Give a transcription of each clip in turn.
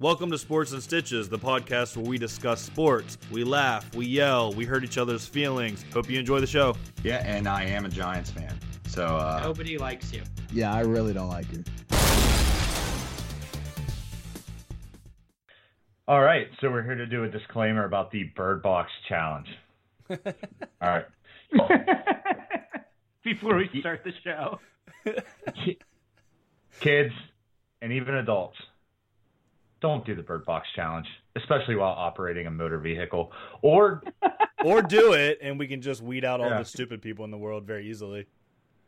Welcome to Sports and Stitches, the podcast where we discuss sports. We laugh, we yell, we hurt each other's feelings. Hope you enjoy the show. Yeah, and I am a Giants fan. So uh, Nobody likes you. Yeah, I really don't like you. all right, so we're here to do a disclaimer about the Bird Box Challenge. all right, Before we start the show. kids and even adults, don't do the Bird Box Challenge, especially while operating a motor vehicle or or do it, and we can just weed out all Yeah. the stupid people in the world very easily.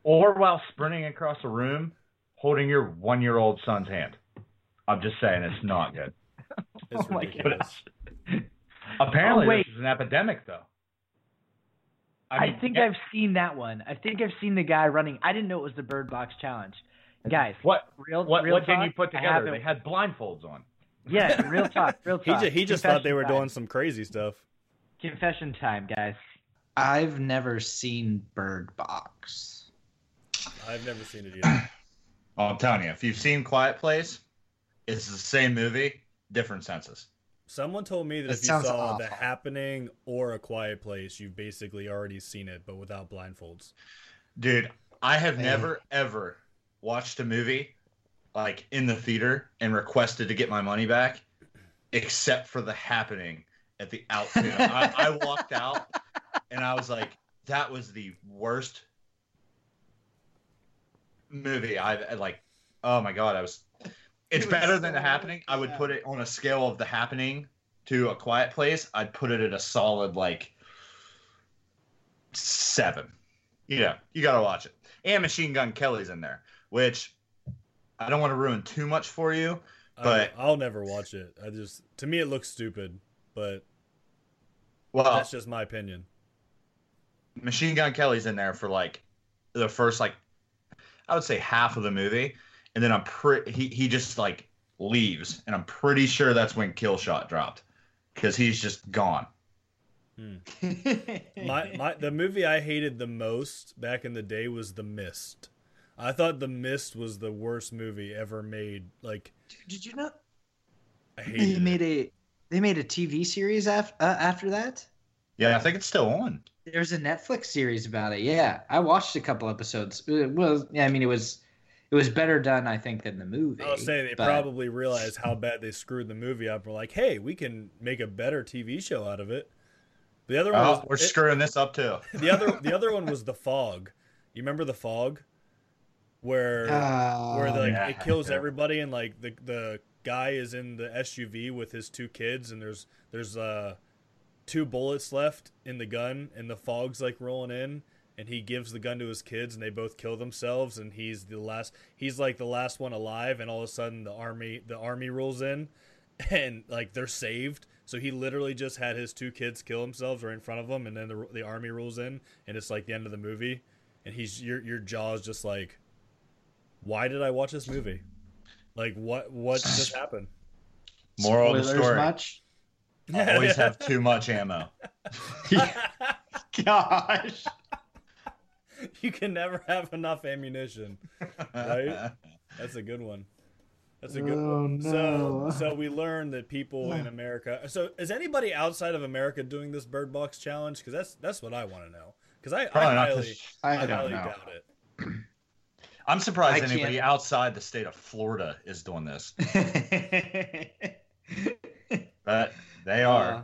or while sprinting across a room holding your one-year-old son's hand. I'm just saying it's not good. It's Oh ridiculous. Apparently, Oh, wait. this is an epidemic, though. I, mean, think yeah, I've seen that one. I think I've seen the guy running. I didn't know it was the Bird Box Challenge. Guys, What real what real what did talk, you put together? haven't- They had blindfolds on. Yeah, real talk, real He talk. just, he just thought they were time. doing some crazy stuff. confession time, guys. I've never seen Bird Box. I've never seen it either. Oh, I'm telling you, if you've seen Quiet Place, it's the same movie, different senses. Someone told me that That if you sounds saw The. Happening or A Quiet Place, you've basically already seen it, but without blindfolds. Dude, I have Hey. never ever watched a movie like in the theater and requested to get my money back, except for the happening at the outfit. I, I walked out and I was like, that was the worst movie I've like. Oh my god, I was. It's It was better than the happening. I would put it on a scale of the happening to a quiet place. I'd put it at a solid like seven. Yeah, you gotta watch it. And Machine Gun Kelly's in there, which I don't want to ruin too much for you. But- I, I'll never watch it. I just to me it looks stupid, but Well, that's just my opinion. Machine Gun Kelly's in there for like the first like I would say half of the movie, and then I'm pretty he he just like leaves, and I'm pretty sure that's when Kill Shot dropped because he's just gone. Hmm. My my the movie I hated the most back in the day was The Mist. I thought The Mist was the worst movie ever made. Like Did you know I they made it. a they made a TV series af- uh, after that? Yeah, I think it's still on. There's a Netflix series about it. Yeah, I watched a couple episodes. It was yeah, I mean it was it was better done I think than the movie. I'll say they but- probably realized how bad they screwed the movie up. We're like, hey, we can make a better TV show out of it. The other one Oh, was we're it- screwing this up too. the other the other one was the fog. You remember the fog, where Uh, where like yeah, it kills yeah. everybody and like the the guy is in the SUV with his two kids and there's there's uh two bullets left in the gun and the fog's like rolling in and he gives the gun to his kids and they both kill themselves and he's the last he's like the last one alive and all of a sudden the army the army rolls in and like they're saved so he literally just had his two kids kill themselves right in front of him and then the, the army rolls in and it's like the end of the movie and he's your your jaw's just like why did I watch this movie? Like what what just happened? Moral of the spoilers story: much? always have too much ammo. Gosh. you can never have enough ammunition. Right? That's a good one. That's a good Oh, one. no. So so we learned that people in America. So is anybody outside of America doing this bird box challenge? Because that's that's what I want to know. Because I, I Probably not. I, I highly know. doubt it. I'm surprised I can't- anybody outside the state of Florida is doing this, but they are. Uh,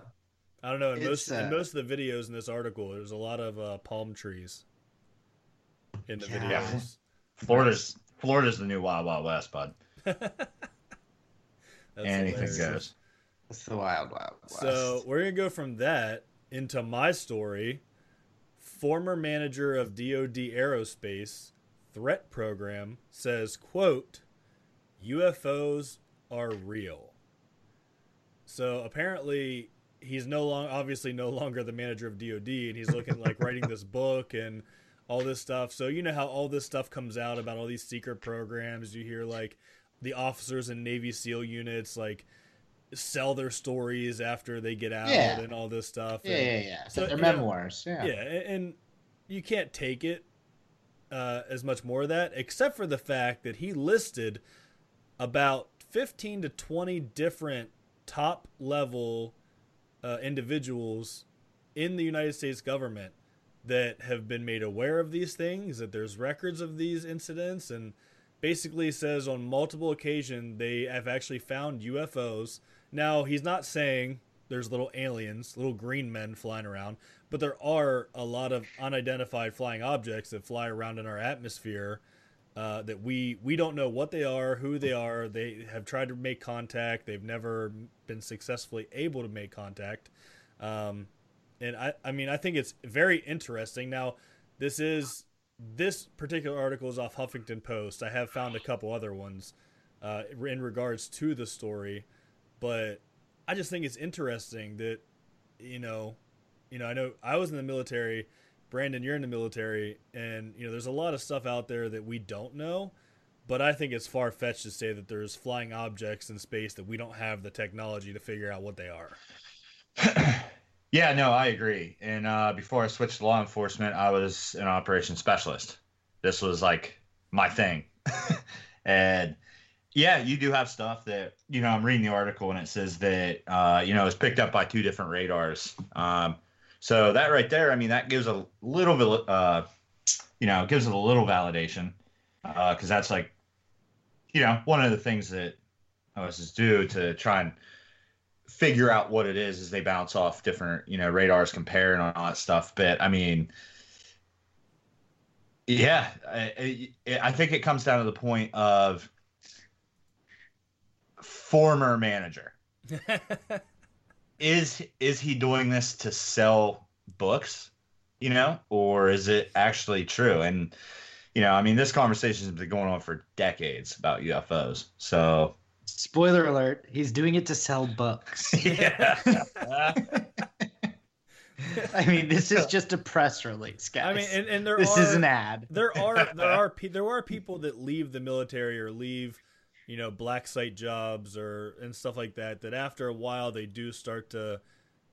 I don't know. In It's, most in uh, most of the videos in this article, there's a lot of uh, palm trees in the Yeah. videos. Florida's Florida's the new Wild Wild West, bud. That's Anything hilarious. goes. It's the wild, wild west. So we're gonna go from that into my story. Former manager of DoD Aerospace Threat Program says, "quote UFOs are real." So apparently, he's no longer obviously no longer the manager of DoD, and he's looking like writing this book and all this stuff. So you know how all this stuff comes out about all these secret programs. You hear like the officers in Navy SEAL units like sell their stories after they get out Yeah. and all this stuff. yeah, and, yeah, yeah. So, So, their you know, memoirs. Yeah. yeah, a- and you can't take it uh, as much more of that, except for the fact that he listed about 15 to 20 different top level uh, individuals in the United States government that have been made aware of these things, that there's records of these incidents, and basically says on multiple occasions they have actually found UFOs. Now, he's not saying there's little aliens, little green men flying around, but there are a lot of unidentified flying objects that fly around in our atmosphere uh, that we we don't know what they are, who they are. They have tried to make contact. They've never been successfully able to make contact. Um, and I, I mean, I think it's very interesting. Now, this is this particular article is off Huffington Post. I have found a couple other ones uh, in regards to the story, but I just think it's interesting that you know, you know, I know I was in the military. Brandon, you're in the military, and you know, there's a lot of stuff out there that we don't know. But I think it's far fetched to say that there's flying objects in space that we don't have the technology to figure out what they are. Yeah, no, I agree. And uh, before I switched to law enforcement, I was an operations specialist. This was like my thing. and yeah, you do have stuff that, you know, I'm reading the article and it says that, uh, you know, it's picked up by two different radars. Um, so that right there, I mean, that gives a little bit, uh, you know, gives it a little validation because uh, that's like, you know, one of the things that OSs do to try and figure out what it is as they bounce off different you know radars compare and all that stuff but i mean yeah I, I think it comes down to the point of former manager is is he doing this to sell books you know or is it actually true and you know i mean this conversation has been going on for decades about ufos so Spoiler alert, he's doing it to sell books. yeah. I mean, this is just a press release, guys. I mean, and, and there this are, is an ad. There are there are there are people that leave the military or leave, you know, black site jobs or and stuff like that. That after a while they do start to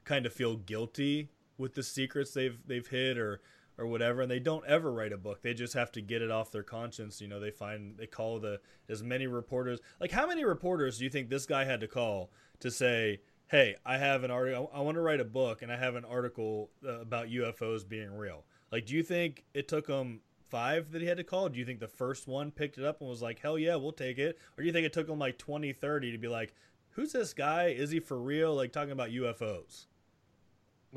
kind of feel guilty with the secrets they've they've hid or or whatever and they don't ever write a book they just have to get it off their conscience you know they find they call the as many reporters like how many reporters do you think this guy had to call to say hey i have an article i want to write a book and i have an article uh, about ufos being real like do you think it took him five that he had to call do you think the first one picked it up and was like hell yeah we'll take it or do you think it took him like 20 30 to be like who's this guy is he for real like talking about ufos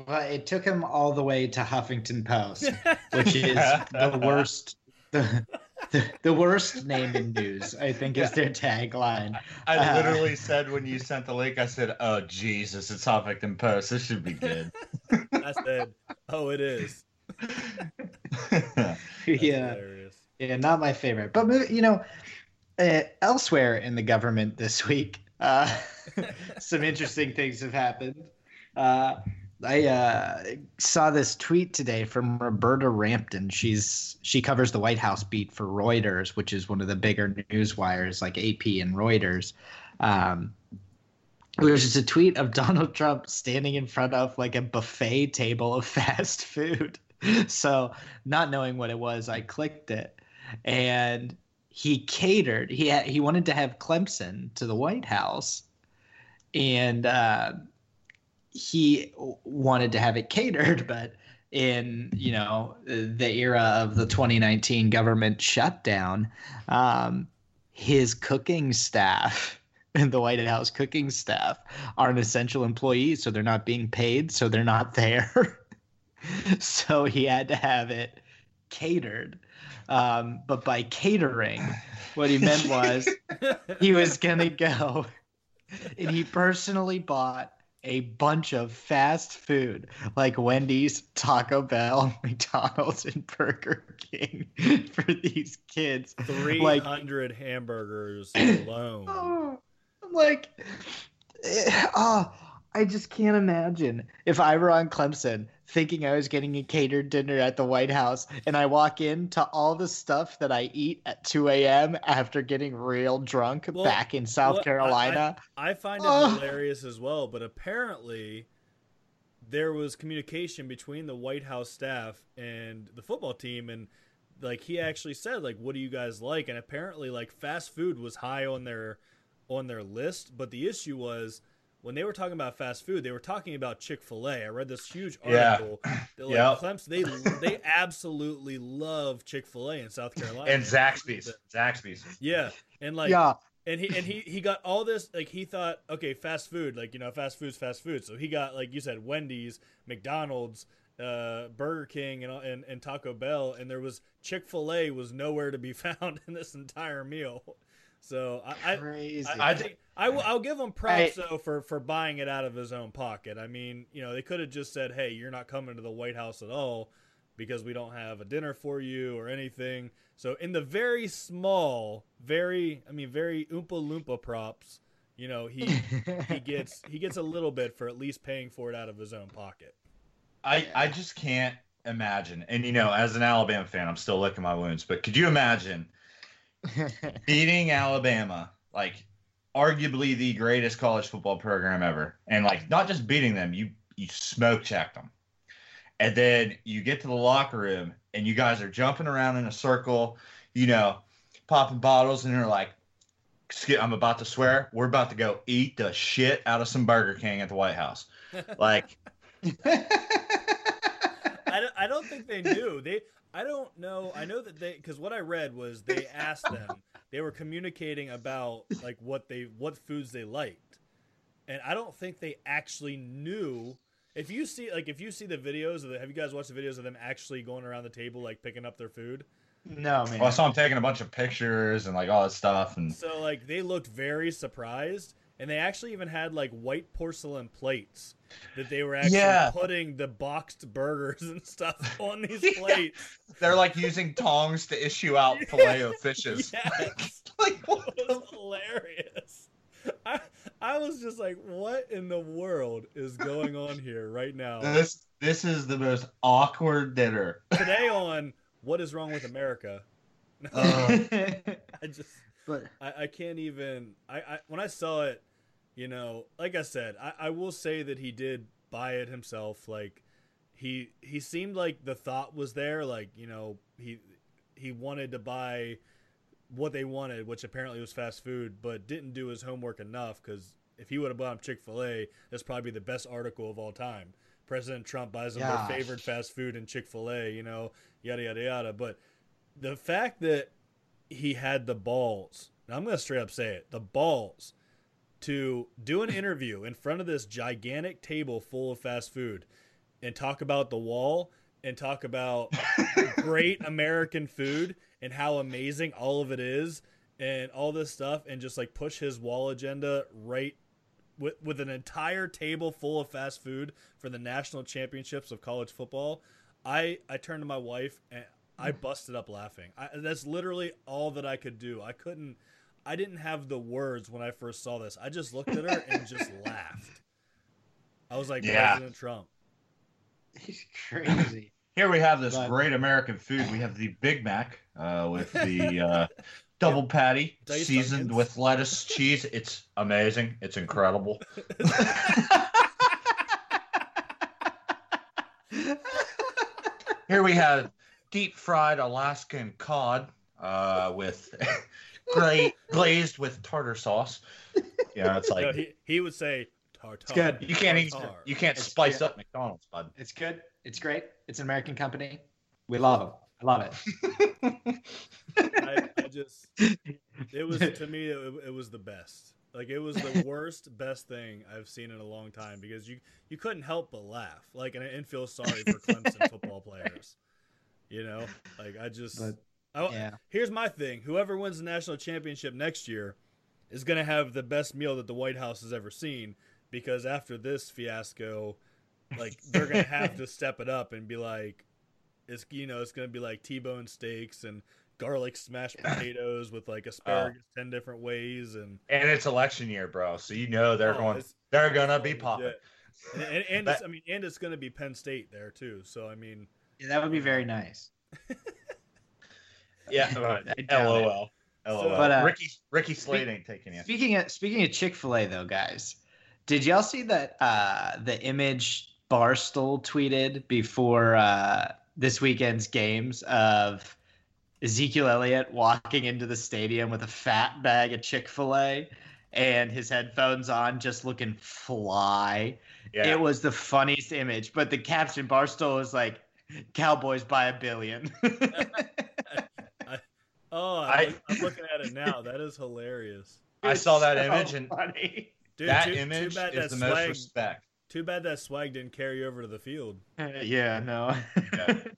well, it took him all the way to Huffington Post, which is the worst. The, the, the worst name in news, I think, is their tagline. I uh, literally said when you sent the link, I said, "Oh Jesus, it's Huffington Post. This should be good." I said, "Oh, it is." yeah, hilarious. yeah, not my favorite, but you know, uh, elsewhere in the government this week, uh, some interesting things have happened. Uh, I uh, saw this tweet today from Roberta Rampton. She's she covers the White House beat for Reuters, which is one of the bigger news wires like AP and Reuters. Um, which is a tweet of Donald Trump standing in front of like a buffet table of fast food. So, not knowing what it was, I clicked it, and he catered. He had, he wanted to have Clemson to the White House, and uh, he wanted to have it catered, but in you know the era of the 2019 government shutdown, um, his cooking staff and the White House cooking staff are an essential employee, so they're not being paid, so they're not there. so he had to have it catered. Um, but by catering, what he meant was he was gonna go and he personally bought a bunch of fast food like Wendy's, Taco Bell, McDonald's, and Burger King for these kids. Three hundred like, hamburgers alone. Oh, like, oh, I just can't imagine if I were on Clemson thinking I was getting a catered dinner at the White House, and I walk into all the stuff that I eat at 2 a.m. after getting real drunk well, back in South well, Carolina. I, I, find it oh. hilarious as well, but apparently there was communication between the White House staff and the football team, and like he actually said, like, "What do you guys like?" And apparently, like, fast food was high on their on their list, but the issue was when they were talking about fast food, they were talking about Chick Fil A. I read this huge article Yeah. that like Yep. Clemson they they absolutely love Chick Fil A in South Carolina And Zaxby's. Zaxby's. Yeah, and like yeah. and he and he he got all this like he thought okay fast food like you know fast food's fast food so he got like you said Wendy's McDonald's uh, Burger King and, and and Taco Bell and there was Chick Fil A was nowhere to be found in this entire meal so I I, Crazy. I, I think I will I'll give him props I- though for for buying it out of his own pocket I mean you know they could have just said hey you're not coming to the White House at all because we don't have a dinner for you or anything. So in the very small, very I mean very oompa loompa props, you know, he he gets he gets a little bit for at least paying for it out of his own pocket. I, I just can't imagine. And you know, as an Alabama fan, I'm still licking my wounds. But could you imagine beating Alabama, like arguably the greatest college football program ever, and like not just beating them, you you smoke checked them, and then you get to the locker room and you guys are jumping around in a circle, you know, popping bottles, and you're like. I'm about to swear. We're about to go eat the shit out of some Burger King at the White House. Like, I don't, I don't think they knew. They I don't know. I know that they because what I read was they asked them. They were communicating about like what they what foods they liked, and I don't think they actually knew. If you see like if you see the videos of the have you guys watched the videos of them actually going around the table like picking up their food? no man. Well, I saw them taking a bunch of pictures and like all that stuff, and So like they looked very surprised, and they actually even had like white porcelain plates that they were actually Yeah. putting the boxed burgers and stuff on these Yeah. plates. they're like using tongs to issue out filet of fishes. Yes. like what? It was hilarious. I I was just like, what in the world is going on here right now? This this is the most awkward dinner. Today on What is Wrong with America? Uh, I just but I, I can't even I, I when I saw it, you know, like I said, I, I will say that he did buy it himself. Like he he seemed like the thought was there, like, you know, he he wanted to buy what they wanted, which apparently was fast food, but didn't do his homework enough because if he would have bought him Chick fil A, that's probably the best article of all time. President Trump buys them Gosh. their favorite fast food in Chick fil A, you know, yada, yada, yada. But the fact that he had the balls, I'm going to straight up say it, the balls to do an interview in front of this gigantic table full of fast food and talk about the wall and talk about great American food and how amazing all of it is and all this stuff and just like push his wall agenda right with with an entire table full of fast food for the national championships of college football. I I turned to my wife and I mm. busted up laughing. I, that's literally all that I could do. I couldn't I didn't have the words when I first saw this. I just looked at her and just laughed. I was like Yeah. President Trump. he's crazy. here we have this But- great American food. We have the Big Mac uh, with the uh, double patty Diced seasoned onions. with lettuce, cheese. It's amazing. It's incredible. Here we have deep fried Alaskan cod uh, with great glazed with tartar sauce. Yeah, it's like no, he, he would say tartar. It's good. you can't eat, you can't It's spice good. up McDonald's, bud. It's good. It's great. It's an American company. We love them. I love it. I, I just it was to me it, it was the best like it was the worst best thing i've seen in a long time because you you couldn't help but laugh like and, and feel sorry for clemson football players you know like i just But, I, yeah. here's my thing whoever wins the national championship next year is going to have the best meal that the white house has ever seen because after this fiasco like they're going to have to step it up and be like it's you know it's going to be like t-bone steaks and garlic smashed potatoes with like oh. asparagus 10 different ways and And it's election year, bro. So you know they're Oh, going. They're gonna be popping. and, and, and it's, i mean and it's going to be penn state there too so i mean Yeah, that would be very nice. Yeah. I doubt it. LOL. LOL. But, uh, Ricky Ricky Slade ain't taking you. Speaking of speaking of Chick Fil A though, guys, did y'all see that uh, the image Barstool tweeted before uh, this weekend's games of Ezekiel Elliott walking into the stadium with a fat bag of Chick Fil A, and his headphones on, just looking fly. Yeah. It was the funniest image. But the caption Barstool was like, "Cowboys by a billion. Oh, I- I'm, I'm looking at it now. That is hilarious. I saw that So image and funny. Dude, that too, image too bad is that the most swag. respect. Too bad that swag didn't carry over to the field. yeah, no. Yeah.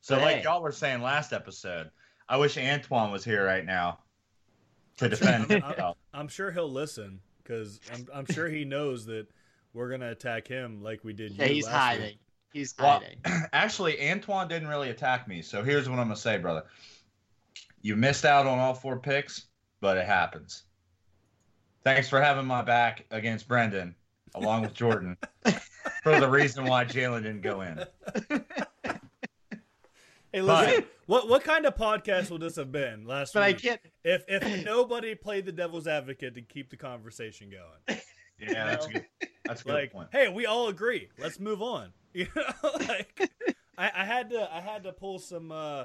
So, But like hey. y'all were saying last episode, I wish Antoine was here right now to defend I'm- himself. I'm sure he'll listen because I'm, I'm sure he knows that we're gonna attack him like we did. yeah, you he's last hiding. week. He's Well, hiding. Actually, Antoine didn't really attack me. So here's what I'm gonna say, brother. You missed out on all four picks, but it happens. Thanks for having my back against Brendan, along with Jordan, for the reason why Jalen didn't go in. Hey, listen, what what kind of podcast would this have been last But I can't. if if nobody played the devil's advocate to keep the conversation going? Yeah, that's good. That's a good like, point. hey, we all agree. Let's move on. You know, like I, I had to I had to pull some uh,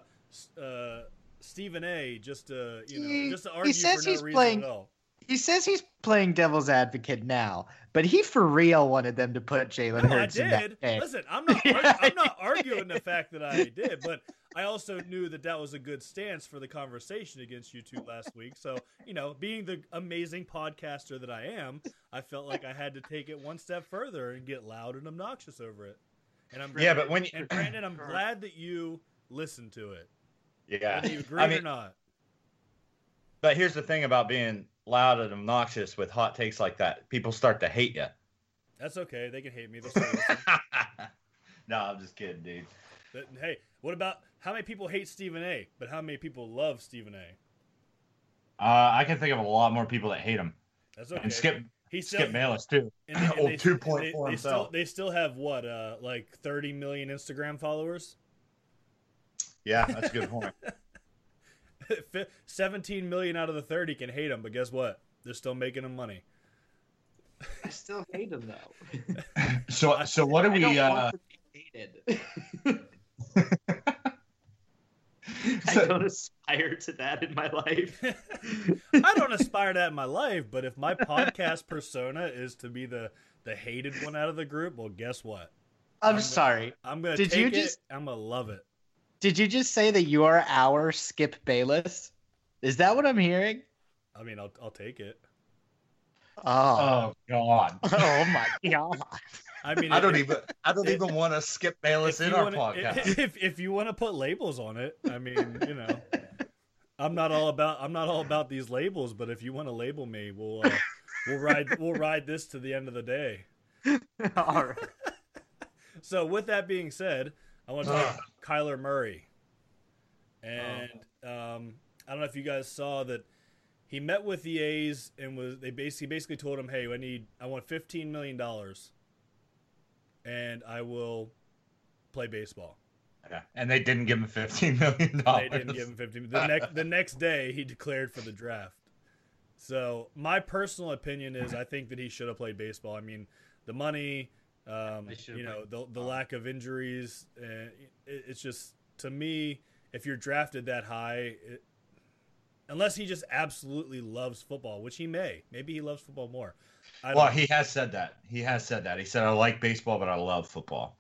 uh, Stephen A. just to you know He- just to he argue says for no he's reason playing- at all. He says he's playing devil's advocate now, but he for real wanted them to put Jalen No, I Hurts in did. that game. Listen, I'm not. Yeah, argu- I'm not arguing the fact that I did, but I also knew that that was a good stance for the conversation against you two last week. So you know, being the amazing podcaster that I am, I felt like I had to take it one step further and get loud and obnoxious over it. And I'm Yeah, but when you, and Brandon, I'm glad that you listened to it. Yeah, Whether you agree I or mean, not. but here's the thing about being loud and obnoxious with hot takes like that: people start to hate you. That's okay. They can hate me. No, I'm just kidding, dude. But, hey, what about how many people hate Stephen A. But how many people love Stephen A. Uh, I can think of a lot more people that hate him, That's okay. and Skip He still, Skip Bayless too. and and Old they- 2.4 they- they still, himself. they still have what, uh, like 30 million Instagram followers? Yeah, that's a good point. Fi- 17 million out of the 30 can hate him, but guess what? They're still making him money. I still hate him though. So, so what do I don't we? Uh, want to be hated. I don't aspire to that in my life. I don't aspire to that in my life, but if my podcast persona is to be the the hated one out of the group, well, guess what? I'm I'm- sorry. I'm gonna Did take you it. just- I'm gonna love it. Did you just say that you are our Skip Bayless? Is that what I'm hearing? I mean, I'll I'll take it. Oh, oh God, oh my god! I mean, I don't if- even, I don't even want to skip Bayless in our wanna- podcast. If if you want to put labels on it, I mean, you know, I'm not all about I'm not all about these labels, but if you want to label me, we'll uh, we'll ride we'll ride this to the end of the day. All right. So with that being said, I want to talk Kyler Murray, and um, I don't know if you guys saw that he met with the A's and was they basically basically told him, hey, I need I want 15 million dollars, and I will play baseball. Yeah. And they didn't give him fifteen million dollars. They dollars. didn't give him 15. The next the next day he declared for the draft. So my personal opinion is I think that he should have played baseball. I mean, the money, um, They should have you know, the the lack of injuries, and it, it's just to me, if you're drafted that high, it, unless he just absolutely loves football, which he may, maybe he loves football more. I Well, don't- he has said that. He has said that. He said, "I like baseball, but I love football."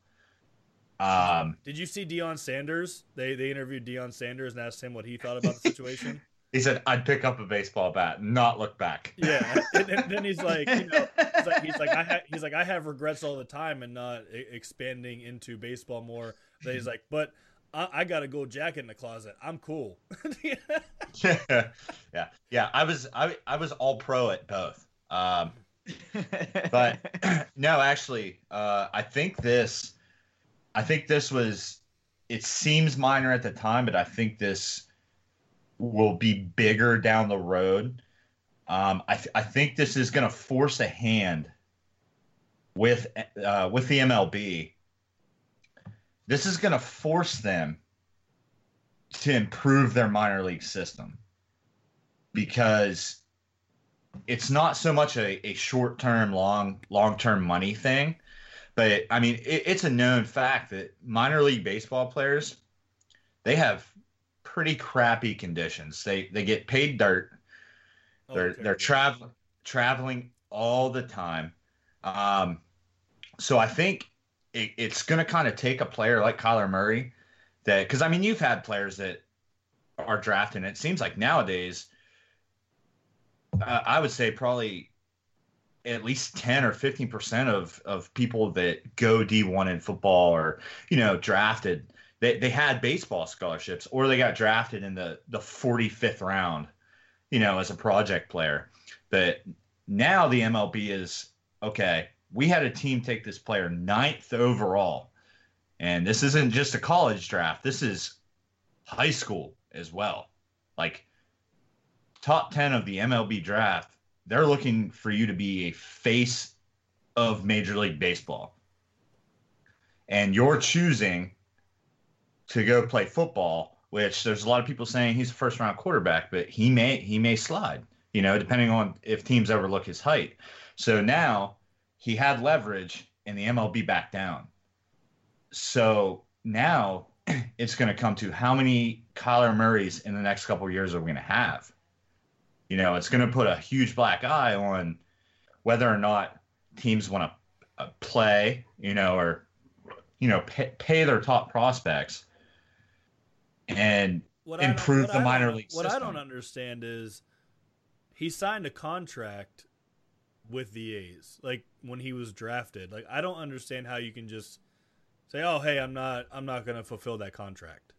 Um, did you see Deion Sanders? They they interviewed Deion Sanders and asked him what he thought about the situation. He said, "I'd pick up a baseball bat, not look back." Yeah, and, and then he's like, you know, he's like, he's like, I ha- he's like, I have regrets all the time and not e- expanding into baseball more. Then he's like, but I, I got a gold jacket in the closet. I'm cool. yeah, yeah, yeah. I was, I, I was all pro at both. Um, but no, actually, uh, I think this, I think this was. It seems minor at the time, but I think this will be bigger down the road. Um, I, th- I think this is going to force a hand with uh, with the MLB. This is going to force them to improve their minor league system because it's not so much a, a short term, long long term money thing, but I mean it, it's a known fact that minor league baseball players they have pretty crappy conditions. They they get paid dirt. Oh, they're they're traveling traveling all the time. Um, so I think it, it's going to kind of take a player like Kyler Murray that, because I mean, you've had players that are drafting. It seems like nowadays, uh, I would say probably at least 10 or 15% of, of people that go D1 in football or, you know, drafted, they, they had baseball scholarships or they got drafted in the, the 45th round, you know, as a project player. But now the MLB is okay, we had a team take this player ninth overall. And this isn't just a college draft, this is high school as well. Like top 10 of the MLB draft, they're looking for you to be a face of Major League Baseball. And you're choosing to go play football, which there's a lot of people saying he's a first round quarterback, but he may he may slide, you know, depending on if teams overlook his height. So now he had leverage and the MLB backed down. So now it's going to come to how many Kyler Murrays in the next couple years are we going to have? You know, it's going to put a huge black eye on whether or not teams want to uh, play, you know, or you know, pay, pay their top prospects and what improve the minor league. What I don't understand is he signed a contract with the A's, like when he was drafted. Like I don't understand how you can just say, "Oh, hey, I'm not, I'm not going to fulfill that contract."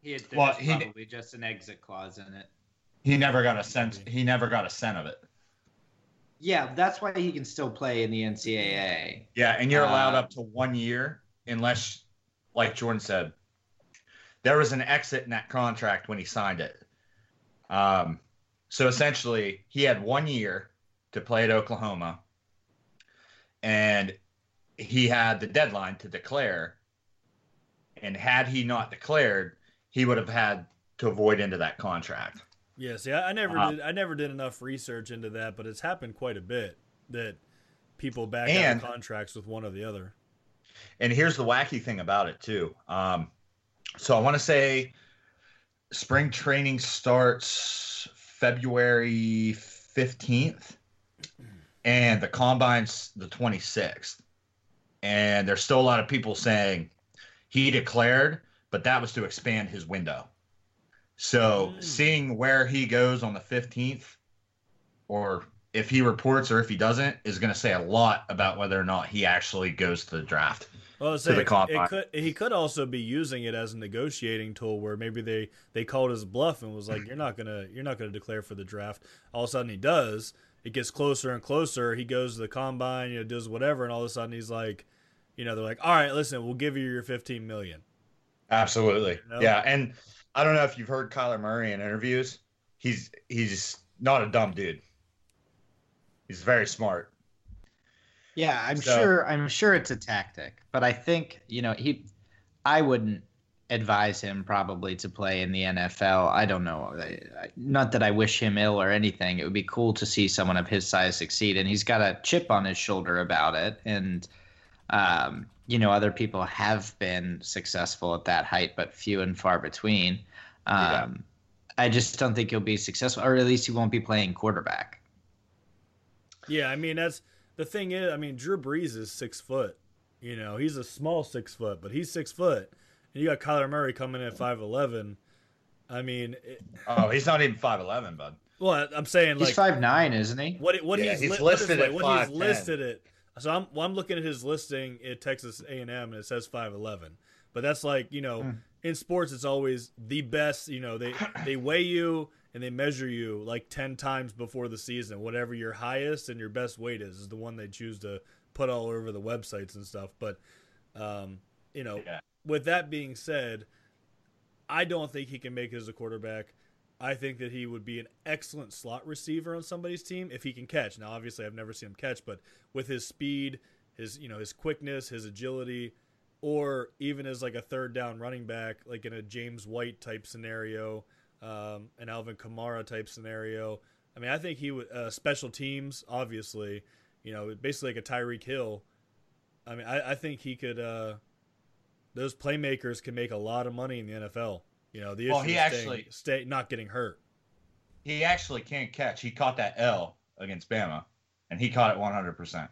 He had, well, he, probably just an exit clause in it. He never got a cent. He never got a cent of it. Yeah, that's why he can still play in the NCAA. Yeah, and you're allowed uh, up to one year, unless, like Jordan said, there was an exit in that contract when he signed it. Um, so essentially, he had one year to play at Oklahoma, and he had the deadline to declare. And had he not declared, he would have had to avoid into that contract. Yeah, see, I, I never uh, did. I never did enough research into that, but it's happened quite a bit that people back and, out contracts with one or the other. And here's the wacky thing about it too. Um, so I want to say spring training starts February fifteenth, and the combine's the twenty sixth. And there's still a lot of people saying he declared, but that was to expand his window. So mm. seeing where he goes on the 15th, or if he reports or if he doesn't, is going to say a lot about whether or not he actually goes to the draft. Well, to the. It could, he could also be using it as a negotiating tool, where maybe they they called his bluff and was like, "You're not gonna you're not gonna declare for the draft." All of a sudden, he does. It gets closer and closer. He goes to the combine, you know, does whatever, and all of a sudden, he's like, you know, they're like, "All right, listen, we'll give you your 15 million. Absolutely, you know? yeah, and I don't know if you've heard Kyler Murray in interviews. He's he's not a dumb dude. He's very smart. Yeah, I'm so, sure. I'm sure it's a tactic, but I think you know he. I wouldn't advise him probably to play in the NFL. I don't know. Not that I wish him ill or anything. It would be cool to see someone of his size succeed, and he's got a chip on his shoulder about it. And um, you know, other people have been successful at that height, but few and far between. Um, yeah. I just don't think he'll be successful, or at least he won't be playing quarterback. Yeah, I mean that's the thing is, I mean Drew Brees is six foot. You know, he's a small six foot, but he's six foot. And you got Kyler Murray coming in at five eleven. I mean, it, oh, he's not even five eleven, bud. Well, I'm saying like he's five nine, isn't he? What what yeah, he's, he's li- listed at what he's listed it. So I'm well, I'm looking at his listing at Texas A and M, and it says five eleven. But that's like you know, mm in sports it's always the best you know they they weigh you and they measure you like 10 times before the season. Whatever your highest and your best weight is is the one they choose to put all over the websites and stuff. But um, you know yeah. with that being said i don't think he can make it as a quarterback. I think that he would be an excellent slot receiver on somebody's team if he can catch. Now obviously i've never seen him catch but with his speed his you know his quickness his agility or even as like a third down running back, like in a James White type scenario, um, an Alvin Kamara type scenario. I mean, I think he would uh, special teams, obviously, you know, basically like a Tyreek Hill. I mean, I, I think he could. Uh, those playmakers can make a lot of money in the NFL. You know, the issue well, he is actually stay not getting hurt. He actually can't catch. He caught that L against Bama, and he caught it 100%.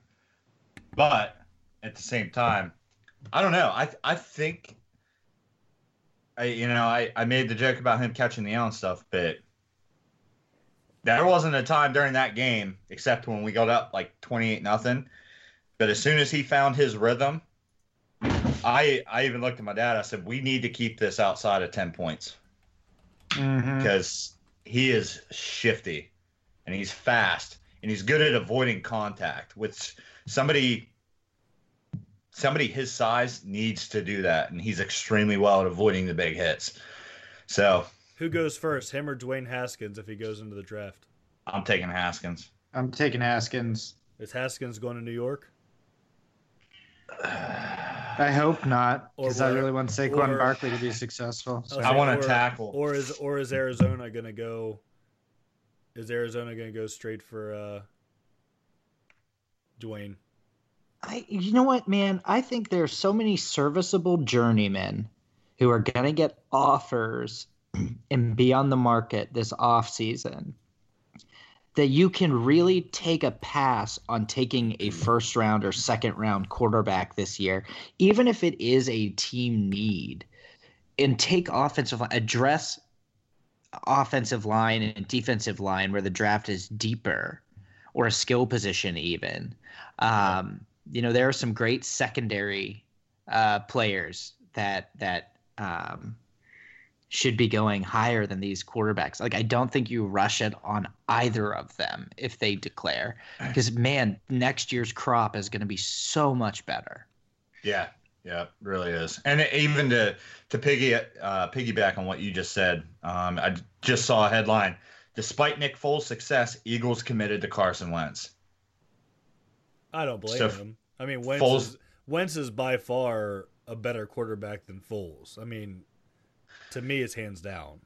But at the same time, I don't know. I I think I you know I I made the joke about him catching the Allen stuff, but there wasn't a time during that game except when we got up like 28 nothing. But as soon as he found his rhythm, I I even looked at my dad. I said, "We need to keep this outside of 10 points mm-hmm. because he is shifty and he's fast and he's good at avoiding contact. Which somebody somebody his size needs to do that, and he's extremely well at avoiding the big hits. So Who goes first, him or Dwayne Haskins if he goes into the draft? I'm taking Haskins. I'm taking Haskins. Is Haskins going to New York? I hope not, because I really want Saquon or- Barkley to be successful. I So. I want to tackle. Or is or is Arizona gonna go? Is Arizona gonna go straight for uh, Dwayne? I, you know what, man? I think there's so many serviceable journeymen who are gonna get offers and be on the market this off season that you can really take a pass on taking a first round or second round quarterback this year, even if it is a team need, and take offensive address offensive line and defensive line where the draft is deeper or a skill position even. Um, you know, there are some great secondary uh, players that that um, should be going higher than these quarterbacks. Like, I don't think you rush it on either of them if they declare, because man, next year's crop is going to be so much better. Yeah, yeah, really is. And even to to piggy uh, piggyback on what you just said, um, I just saw a headline. Despite Nick Foles' success, Eagles committed to Carson Wentz. I don't blame So, him. I mean, Wentz Foles- is, Wentz is by far a better quarterback than Foles. I mean, to me, it's hands down.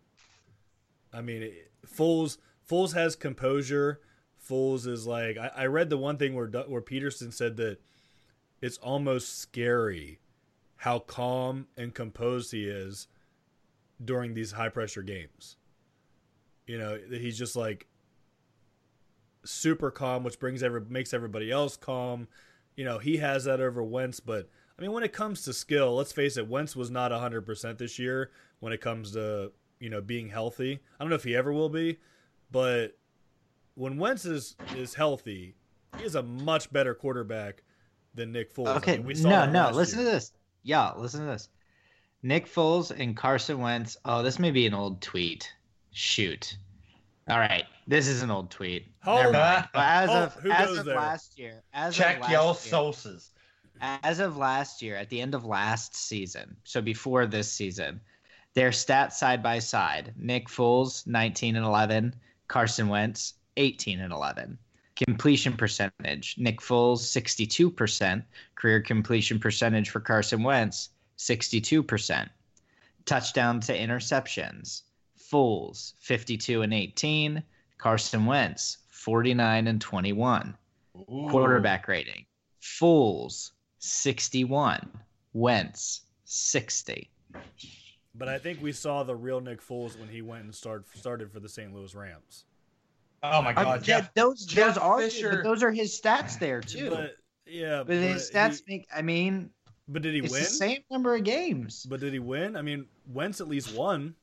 I mean, it, Foles Foles has composure. Foles is like I, I read the one thing where where Pederson said that it's almost scary how calm and composed he is during these high pressure games. You know, he's just like super calm, which brings every makes everybody else calm. You know, he has that over Wentz, but I mean, when it comes to skill, let's face it, Wentz was not 100% this year when it comes to, you know, being healthy. I don't know if he ever will be, but when Wentz is is healthy, he is a much better quarterback than Nick Foles. I Okay, mean, we saw no, no. Listen year. to this. Yeah, listen to this. Nick Foles and Carson Wentz. Oh, this may be an old tweet. Shoot. All right, this is an old tweet. Hold Never on. mind. But as Oh, of who as of there? last year, as Check of last your year, sources. as of last year, at the end of last season, so before this season, their stats side by side: Nick Foles, nineteen and eleven; Carson Wentz, eighteen and eleven. Completion percentage: Nick Foles, sixty-two percent. Career completion percentage for Carson Wentz, sixty-two percent. Touchdown to interceptions: Foles, fifty-two and eighteen; Carson Wentz, forty-nine and twenty-one Ooh. quarterback rating. Foles 61, Wentz 60. But I think we saw the real Nick Foles when he went and start, started for the St. Louis Rams. Oh my I- God, Jeff. those Jeff those are Fisher- but those are his stats there too. But, But yeah, his stats he- make I mean but did he it's win? the same number of games. But did he win? I mean, Wentz at least won.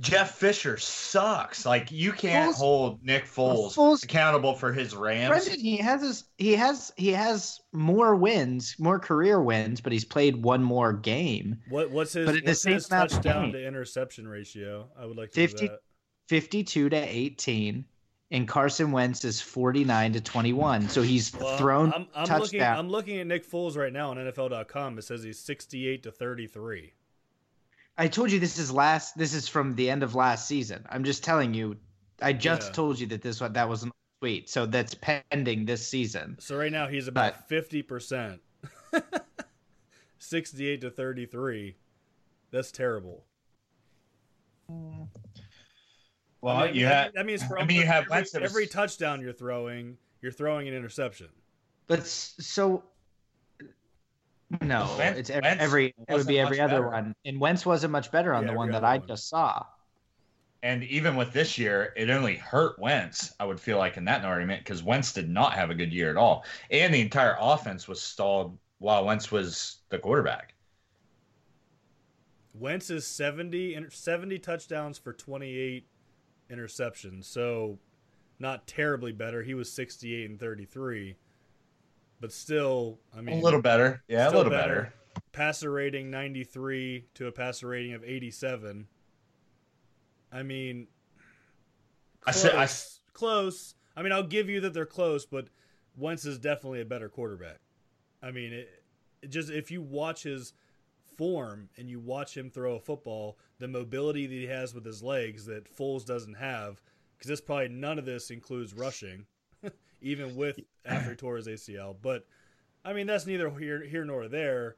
Jeff Fisher sucks. Like you can't Foles- hold Nick Foles, Foles- accountable for his Rams. Brendan, he has his, he has he has more wins, more career wins, but he's played one more game. What what's his But at the what's same his amount of touchdown to interception ratio? I would like to 50 know that. 52 to 18 and Carson Wentz is 49 to 21. So he's Well, thrown I'm, I'm touchdown. looking. I'm looking at Nick Foles right now on NFL.com. It says he's 68 to 33. I told you this is last. This is from the end of last season. I'm just telling you. I just Yeah. told you that this one that was an tweet. So that's pending this season. So right now he's about 50 percent. 68 to 33. That's terrible. well, I mean, you that, had. that means for I mean, you have every, Wentz that was- every touchdown you're throwing, you're throwing an interception. But so no, Wentz- it's every, every it would be every other better. one. And Wentz wasn't much better on Yeah, the one that other I one. just saw. And even with this year, it only hurt Wentz, I would feel like, in that argument, because Wentz did not have a good year at all. And the entire offense was stalled while Wentz was the quarterback. Wentz is 70, 70 touchdowns for 28 interceptions. So not terribly better. He was 68 and 33. But still, I mean, a little better. Yeah, a little better. better. Passer rating 93 to a passer rating of 87. I mean, close, I said I, close. I mean, I'll give you that they're close, but Wentz is definitely a better quarterback. I mean, it, it just if you watch his form and you watch him throw a football, the mobility that he has with his legs that Foles doesn't have, because this probably none of this includes rushing, even with after he tore his ACL. But I mean, that's neither here here nor there.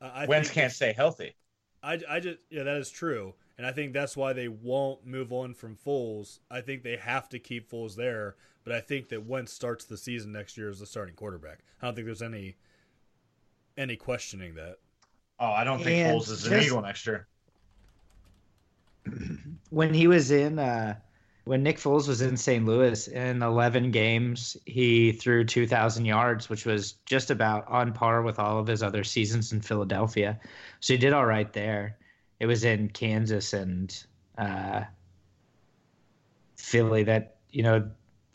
Uh, I Wentz can't stay healthy. I, I just yeah, that is true, and I think that's why they won't move on from Foles. I think they have to keep Foles there, but I think that Wentz starts the season next year as the starting quarterback. I don't think there's any any questioning that. Oh, I don't think and Foles is an Eagle next year. When he was in, uh, when Nick Foles was in St. Louis in 11 games, he threw 2,000 yards, which was just about on par with all of his other seasons in Philadelphia. So he did all right there. It was in Kansas and uh, Philly that, you know,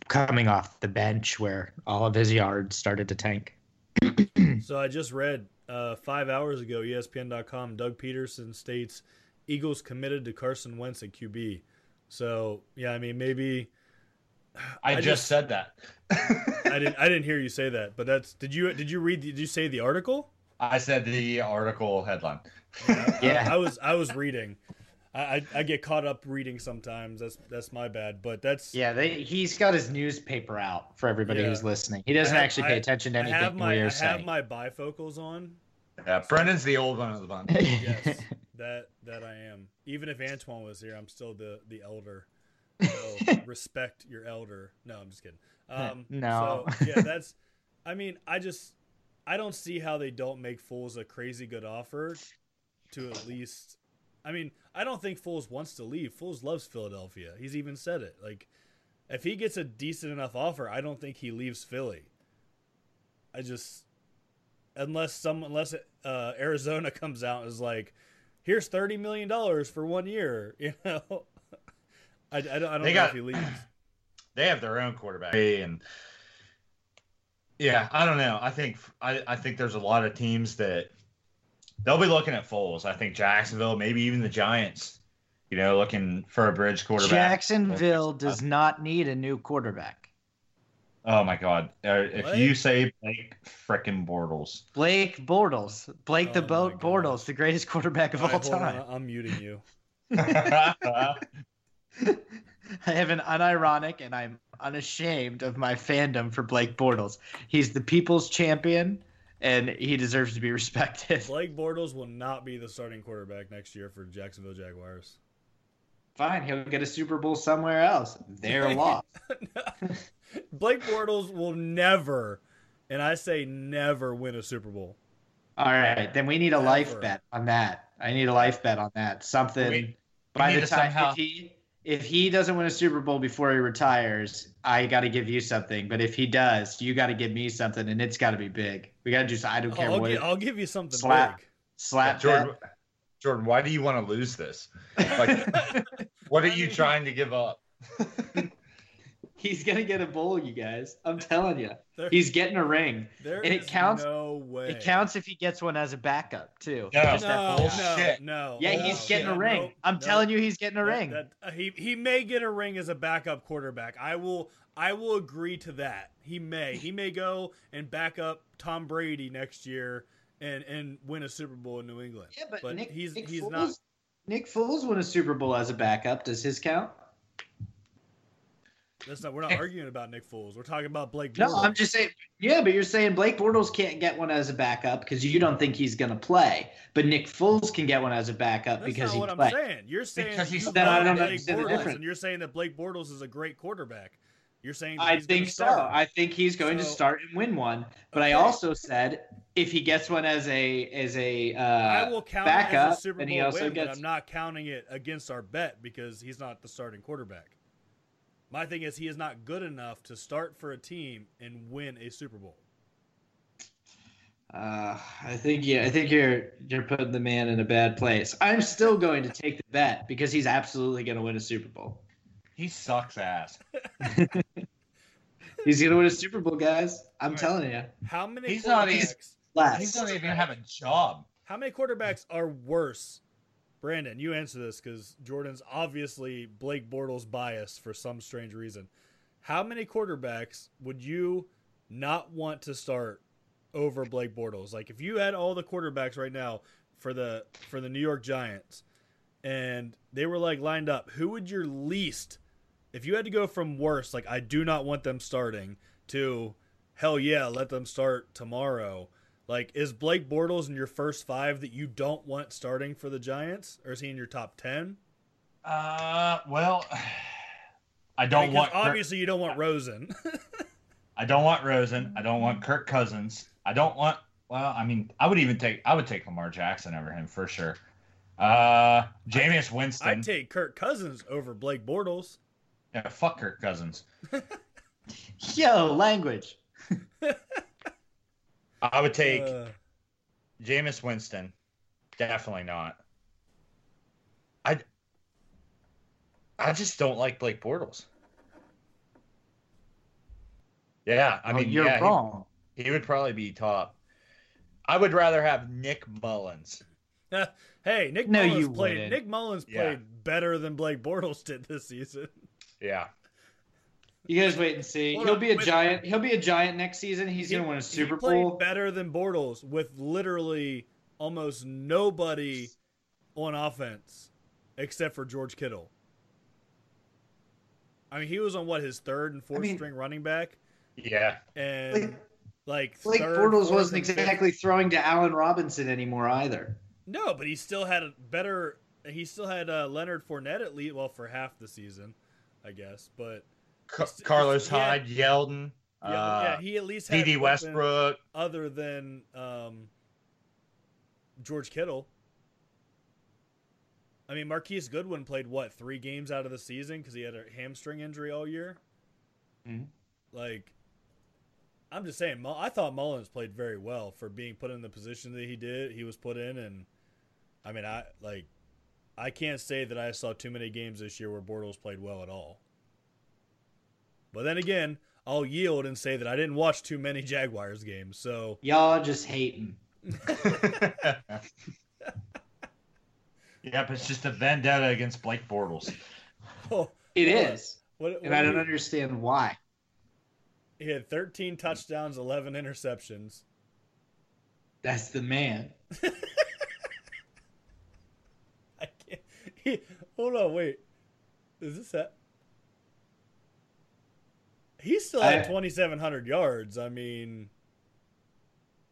coming off the bench where all of his yards started to tank. so I just read uh, five hours ago, ESPN.com, Doug Pederson states Eagles committed to Carson Wentz at QB. So yeah, I mean maybe. I, I just, just, said that. I didn't. I didn't hear you say that. But that's. Did you? Did you read? Did you say the article? I said the article headline. Yeah. yeah. I, I was. I was reading. I, I get caught up reading sometimes. That's that's my bad. But that's yeah. They, he's got his newspaper out for everybody yeah. who's listening. He doesn't have, actually pay attention to anything I have my, we're I saying. have my bifocals on. Yeah, Brendan's the old one of the bunch. yes, that that I am. Even if Antoine was here, I'm still the the elder. So respect your elder. No, I'm just kidding. Um, no. So, yeah, that's. I mean, I just I don't see how they don't make Foles a crazy good offer to at least I mean, I don't think Foles wants to leave. Foles loves Philadelphia. He's even said it. Like, if he gets a decent enough offer, I don't think he leaves Philly. I just, unless some, unless uh, Arizona comes out and is like, here's thirty million dollars for one year, you know. I, I don't, I don't know got, if he leaves. They have their own quarterback, and yeah, I don't know. I think I, I think there's a lot of teams that they'll be looking at Foles. I think Jacksonville, maybe even the Giants, you know, looking for a bridge quarterback. Jacksonville does not need a new quarterback. Oh my God! Uh, if what? you say Blake frickin' Bortles, Blake Bortles, Blake oh the Boat Bortles, the greatest quarterback of all, all time. On, I'm muting you. I have an unironic and I'm unashamed of my fandom for Blake Bortles. He's the people's champion and he deserves to be respected. Blake Bortles will not be the starting quarterback next year for Jacksonville Jaguars. Fine, he'll get a Super Bowl somewhere else. They're lost. Blake Bortles will never, and I say never, win a Super Bowl. All right, then we need a life bet on that. I need a life bet on that. Something we, we by the time somehow... he if he doesn't win a Super Bowl before he retires, I got to give you something. But if he does, you got to give me something, and it's got to be big. We got to do. I don't care I'll what. Give, I'll give you something slap, big. Slap, Jordan. Jordan, why do you want to lose this? Like, what are you trying to give up? He's gonna get a bowl, you guys. I'm telling you, there, he's getting a ring, and it counts. No way. It counts if he gets one as a backup too. No, no, no, no, Yeah, he's oh, getting a ring. Nope, I'm nope. telling you, he's getting a that, ring. That, uh, he he may get a ring as a backup quarterback. I will I will agree to that. He may he may go and back up Tom Brady next year and and win a Super Bowl in New England. Yeah, but, but Nick, he's Nick he's Foles, not. Nick Foles won a Super Bowl as a backup. Does his count? That's not. We're not arguing about Nick Foles. We're talking about Blake. Bortles. No, I'm just saying. Yeah, but you're saying Blake Bortles can't get one as a backup because you don't think he's going to play, but Nick Foles can get one as a backup That's because not he what. I'm saying. You're saying because he's then I don't Blake Bortles, and you're saying that Blake Bortles is a great quarterback. You're saying I think so. I think he's going so, to start and win one. But okay. I also said if he gets one as a as a uh, I will count backup, it as a Super Bowl win, gets. but I'm not counting it against our bet because he's not the starting quarterback. My thing is he is not good enough to start for a team and win a Super Bowl. Uh, I think yeah, I think you're you're putting the man in a bad place. I'm still going to take the bet because he's absolutely going to win a Super Bowl. He sucks ass. He's going to win a Super Bowl, guys. I'm Right. telling you. How many He's not even- quarterbacks? Last. He doesn't even have a job. How many quarterbacks are worse? Brandon, you answer this because Jordan's obviously Blake Bortles biased for some strange reason. How many quarterbacks would you not want to start over Blake Bortles? Like if you had all the quarterbacks right now for the for the New York Giants and they were like lined up, who would your least if you had to go from worst, like I do not want them starting to hell yeah, let them start tomorrow. Like, is Blake Bortles in your first five that you don't want starting for the Giants, or is he in your top ten? Uh, well, I don't Because want. Kirk- obviously you don't want Rosen. I don't want Rosen. I don't want Kirk Cousins. I don't want. Well, I mean, I would even take. I would take Lamar Jackson over him for sure. Uh, Jameis Winston. I'd take Kirk Cousins over Blake Bortles. yeah, fuck Kirk Cousins. Yo, language. I would take Uh, Jameis Winston. Definitely not. I. I just don't like Blake Bortles. Yeah, I I mean, mean, you're yeah, wrong. He, would probably be top. I would rather have Nick Mullens. hey, Nick No, Mullens you played. wouldn't. Nick Mullens Yeah. played better than Blake Bortles did this season. Yeah. You guys wait and see. Hold He'll on, be a with- giant. He'll be a giant next season. He's He- going to win a Super played Bowl. better than Bortles with literally almost nobody on offense except for George Kittle. I mean, he was on what his third and fourth mean- string running back, Yeah. and Blake, like Blake third, Bortles wasn't and fifth- exactly throwing to Allen Robinson anymore either. No, but he still had a better. He still had uh, Leonard Fournette at least, well, for half the season, I guess. But Ca- Carlos yeah. Hyde, Yeldon, yeah, uh, yeah he at least had Dede Westbrook. other than um, George Kittle. I mean, Marquise Goodwin played what three games out of the season because he had a hamstring injury all year. Mhm. Like, I'm just saying, I thought Mullens played very well for being put in the position that he did. He was put in, and I mean, I like, I can't say that I saw too many games this year where Bortles played well at all. But then again, I'll yield and say that I didn't watch too many Jaguars games, so Y'all just hating. Yep, it's just a vendetta against Blake Bortles. oh, It What? is, what, and I don't understand why. He had 13 touchdowns, 11 interceptions. That's the man. I can't. He, hold on, wait. Is this that? He still had 2,700 yards. I mean,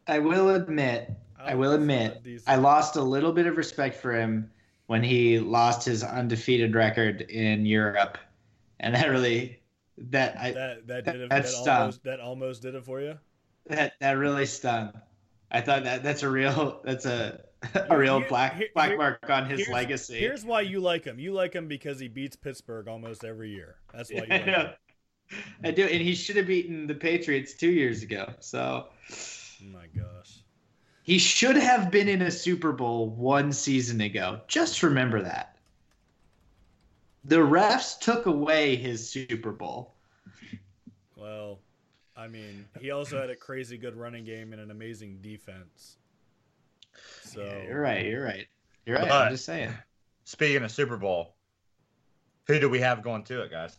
I will admit, I will admit, I lost a little bit of respect for him when he lost his undefeated record in Europe, and that really that I that that did it, that that almost that almost did it for you. that that really stung. I thought that that's a real that's a a real Here- black here- black mark on his here's- legacy. Here's why you like him. You like him because he beats Pittsburgh almost every year. That's why you I like him. I do, and he should have beaten the Patriots two years ago. So Oh my gosh. he should have been in a Super Bowl one season ago. Just remember that. The refs took away his Super Bowl. Well, I mean, he also had a crazy good running game and an amazing defense. So Yeah, you're right. You're right. You're right. But- I'm just saying. Speaking of Super Bowl, who do we have going to it, guys?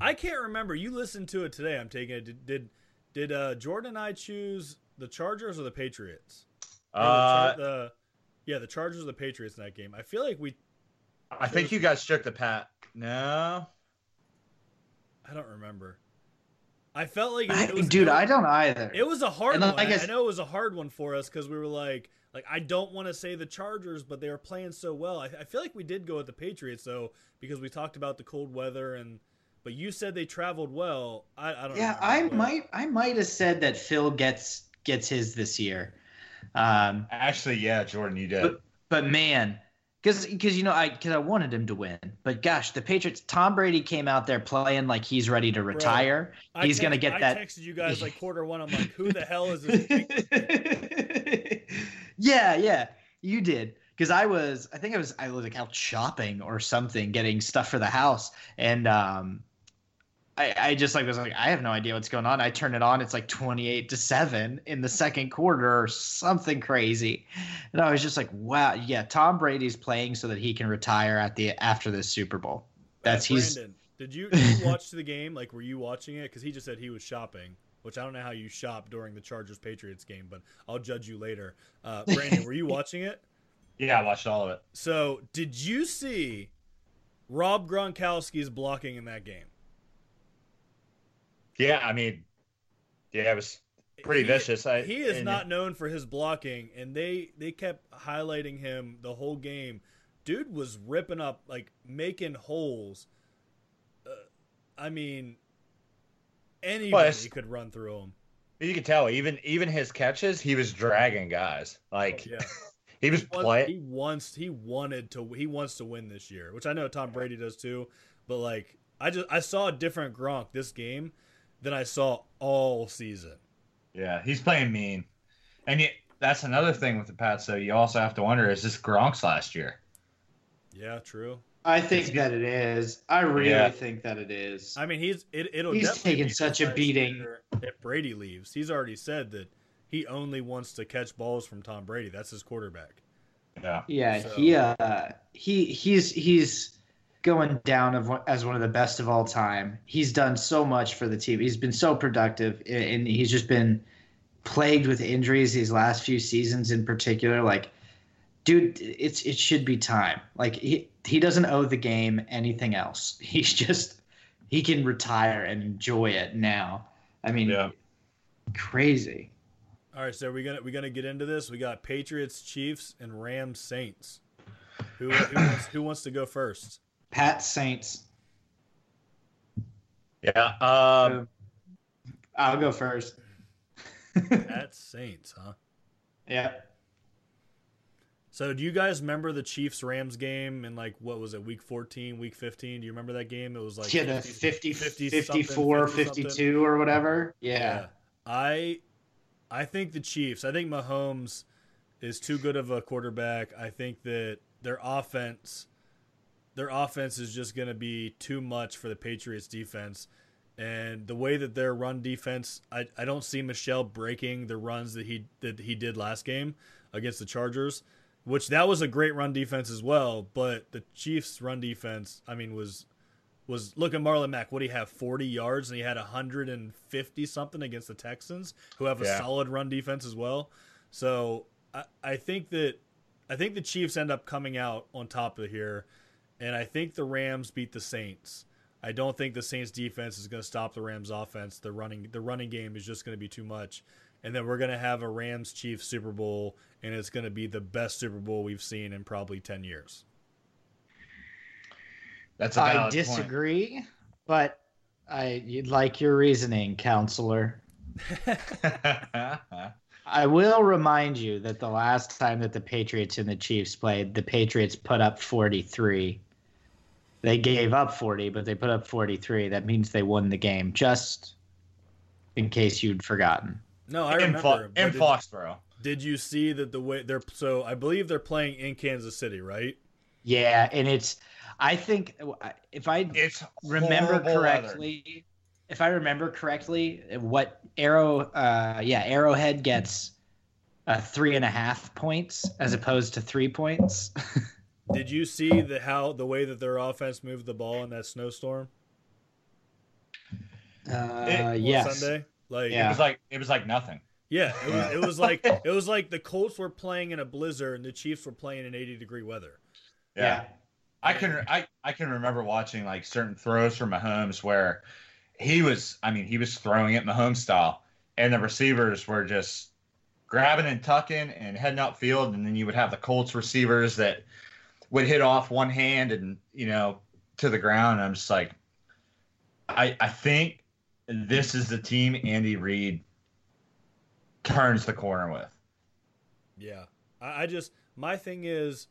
I can't remember. You listened to it today. I'm taking it. Did did, did uh, Jordan and I choose the Chargers or the Patriots? Or the, Uh, the yeah, the Chargers or the Patriots in that game. I feel like we. I think you guys shook the pat. No, I don't remember. I felt like it, it was, dude, it, I don't either. It was a hard And one. I I, guess- I know it was a hard one for us because we were like, like I don't want to say the Chargers, but they were playing so well. I, I feel like we did go with the Patriots though because we talked about the cold weather and. But you said they traveled well. I, I don't. Yeah, I might I might have said that Phil gets gets his this year. Um, Actually, yeah, Jordan, you did. But, but man, because because you know I because I wanted him to win, but gosh, the Patriots. Tom Brady came out there playing like he's ready to retire. Bro, he's gonna get I that. I texted you guys like quarter one. I'm like, who the hell is this? yeah, yeah, you did. Because I was, I think I was, I was like out shopping or something, getting stuff for the house, and um, I, I just like was like, I have no idea what's going on. I turn it on, it's like 28 to 7 in the second quarter or something crazy. And I was just like, wow, yeah, Tom Brady's playing so that he can retire at the after this Super Bowl. That's uh, he's Brandon, did you, did you watch the game? Like were you watching it? Because he just said he was shopping. Which I don't know how you shop during the Chargers Patriots game, but I'll judge you later. Uh, Brandon, were you watching it? Yeah, I watched all of it. So, did you see Rob Gronkowski's blocking in that game? Yeah, I mean, yeah, it was pretty he, vicious. I, he is and, not known for his blocking, and they they kept highlighting him the whole game. Dude was ripping up like making holes. Uh, I mean, anybody could run through him. You could tell even even his catches, he was dragging guys. Like yeah. he was playing. He wants he wanted to he wants to win this year, which I know Tom Brady does too. But like I just I saw a different Gronk this game than I saw all season. Yeah, he's playing mean, and you, that's another thing with the Pats. So you also have to wonder: is this Gronk's last year? Yeah, true. I think that it is. I really Yeah. think that it is. I mean, he's it, it'll. He's definitely taken such a beating. year If Brady leaves, he's already said that he only wants to catch balls from Tom Brady. That's his quarterback. Yeah, Yeah, So- he uh he he's he's going down of as one of the best of all time. He's done so much for the team. He's been so productive and he's just been plagued with injuries these last few seasons in particular like dude it's it should be time. Like he he doesn't owe the game anything else. He's just he can retire and enjoy it now. I mean Yeah. crazy. All right, so we gonna we gonna get into this. We got Patriots, Chiefs, and Rams, Saints. Who who wants, who wants to go first? Pat Saints. yeah. Um, I'll go first. Pat Saints, huh? yeah. So do you guys remember the Chiefs Rams game in like what was it, week 14, week 15? Do you remember that game? It was like yeah, the 50, 50 54, 50 52 or whatever. Yeah. I I think the Chiefs, I think Mahomes is too good of a quarterback. I think that their offense their offense is just going to be too much for the Patriots defense. And the way that their run defense, I, I don't see Michel breaking the runs that he that he did last game against the Chargers, which that was a great run defense as well. But the Chiefs' run defense, I mean, was was look at Marlon Mack. What do he have? Forty yards, and he had hundred and fifty something against the Texans, who have a Yeah. solid run defense as well. So I, I think that I think the Chiefs end up coming out on top of here, and I think the Rams beat the Saints. I don't think the Saints defense is going to stop the Rams offense. The running the running game is just going to be too much. And then we're going to have a Rams Chiefs Super Bowl and it's going to be the best Super Bowl we've seen in probably 10 years. that's a I valid disagree, but I you'd like your reasoning, counselor. I will remind you that the last time that the Patriots and the Chiefs played, the Patriots put up 43. They gave up 40, but they put up 43. That means they won the game, just in case you'd forgotten. No, I in, remember. Fo- in did- Foxborough. Did you see that the way they're so? I believe they're playing in Kansas City, right? Yeah, and it's, I think, if I It's remember horrible correctly, if I remember correctly, what Arrow, uh, yeah, Arrowhead gets uh, three and a half points as opposed to three points. Did you see the how the way that their offense moved the ball in that snowstorm Uh, on yes. Sunday? Like, It was like it was like nothing. yeah, it was, it was like it was like the Colts were playing in a blizzard and the Chiefs were playing in 80 degree weather. Yeah. I can I, I can remember watching like certain throws from Mahomes where he was I mean he was throwing it Mahomes style and the receivers were just grabbing and tucking and heading upfield and then you would have the Colts receivers that would hit off one hand and you know to the ground I'm just like I I think this is the team Andy Reid turns the corner with. Yeah, I, I just my thing is,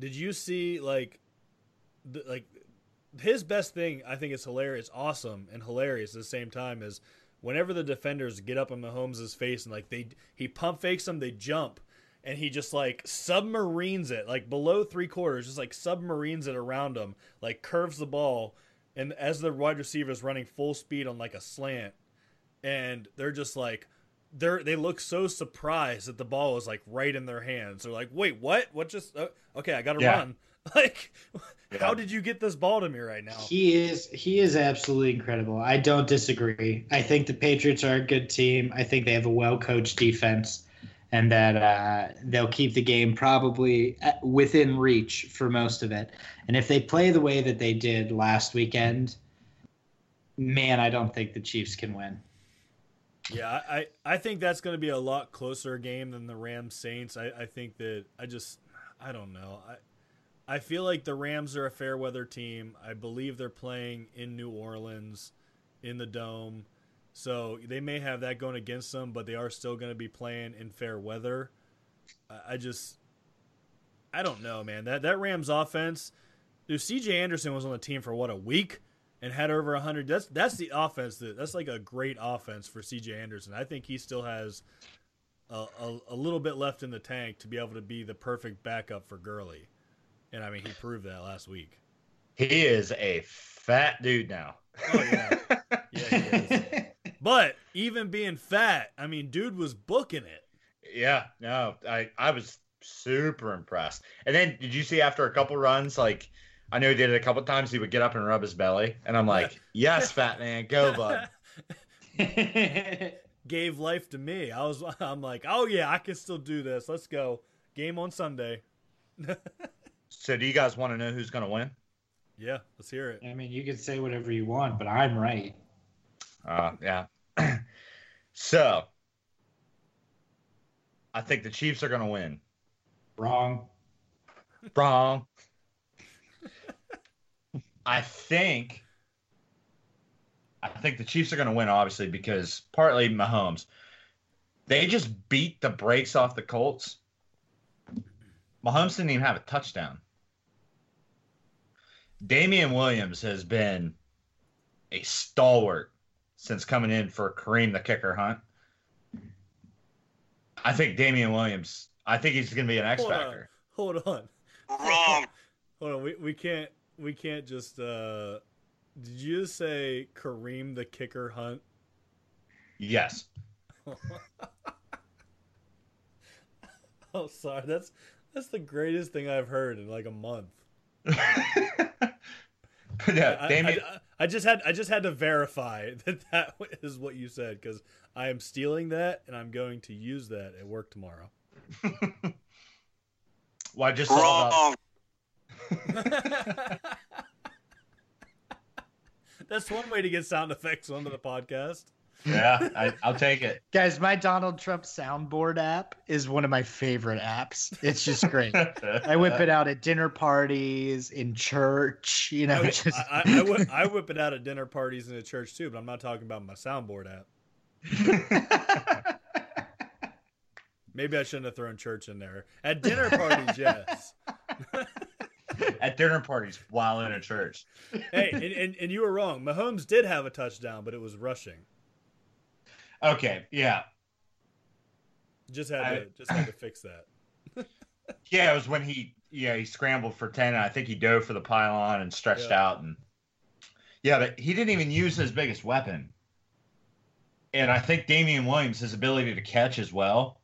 did you see like, the, like his best thing? I think is hilarious, awesome, and hilarious at the same time is whenever the defenders get up in Mahomes' face and like they he pump fakes them, they jump. And he just like submarines it, like below three quarters, just like submarines it around him, like curves the ball, and as the wide receiver is running full speed on like a slant, and they're just like, they're they look so surprised that the ball is like right in their hands. They're like, "Wait, what? What just? Uh, okay, I got to yeah. run." Like, yeah. how did you get this ball to me right now? He is he is absolutely incredible. I don't disagree. I think the Patriots are a good team. I think they have a well coached defense, and that uh, they'll keep the game probably within reach for most of it. And if they play the way that they did last weekend, man, I don't think the Chiefs can win. Yeah, I, I think that's going to be a lot closer game than the Rams Saints. I, I think that I just I don't know. I I feel like the Rams are a fair weather team. I believe they're playing in New Orleans in the dome. So they may have that going against them, but they are still going to be playing in fair weather. I, just I don't know, man. That that Rams offense, dude, CJ Anderson was on the team for what a week and had over 100 that's that's the offense that that's like a great offense for CJ Anderson. I think he still has a, a, a, little bit left in the tank to be able to be the perfect backup for Gurley. And I mean, he proved that last week. He is a fat dude now. Oh yeah. yeah but even being fat, I mean, dude was booking it. Yeah, no, I I was super impressed. And then did you see after a couple runs like I know he did it a couple times. He would get up and rub his belly, and I'm like, "Yes, fat man, go, bud." Gave life to me. I was, I'm like, "Oh yeah, I can still do this. Let's go." Game on Sunday. so, do you guys want to know who's going to win? Yeah, let's hear it. I mean, you can say whatever you want, but I'm right. Uh, yeah. so, I think the Chiefs are going to win. Wrong. Wrong. I think I think the Chiefs are going to win, obviously, because partly Mahomes. They just beat the brakes off the Colts. Mahomes didn't even have a touchdown. Damien Williams has been a stalwart since coming in for Kareem the kicker hunt. I think Damien Williams, I think he's going to be an X factor. Hold on. Wrong. Hold on. We, we can't we can't just. uh Did you just say Kareem the kicker hunt? Yes. oh, sorry. That's that's the greatest thing I've heard in like a month. yeah, I, I, I, just had I just had to verify that that is what you said because I am stealing that and I'm going to use that at work tomorrow. well, I just Wrong. That's one way to get sound effects onto the podcast. Yeah, I, will take it. Guys, my Donald Trump soundboard app is one of my favorite apps. It's just great. I whip it out at dinner parties, in church, you know. I, just... I, I, whip, I whip it out at dinner parties and at church too, but I'm not talking about my soundboard app. Maybe I shouldn't have thrown church in there. At dinner parties, yes. at dinner parties while in a church. hey, and, and, and you were wrong. Mahomes did have a touchdown, but it was rushing. Okay, yeah. Just had I, to just had to fix that. yeah, it was when he yeah he scrambled for ten. And I think he dove for the pylon and stretched yeah. out and yeah, but he didn't even use his biggest weapon. And I think Damien Williams, his ability to catch as well,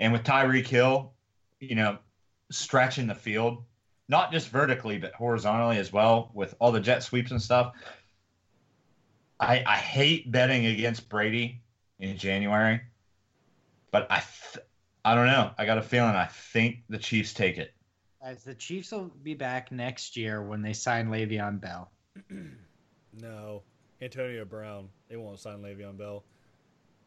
and with Tyreek Hill, you know, stretching the field, not just vertically but horizontally as well with all the jet sweeps and stuff. I I hate betting against Brady in January, but I th- I don't know. I got a feeling I think the Chiefs take it. As the Chiefs will be back next year when they sign Le'Veon Bell. no, Antonio Brown. They won't sign Le'Veon Bell.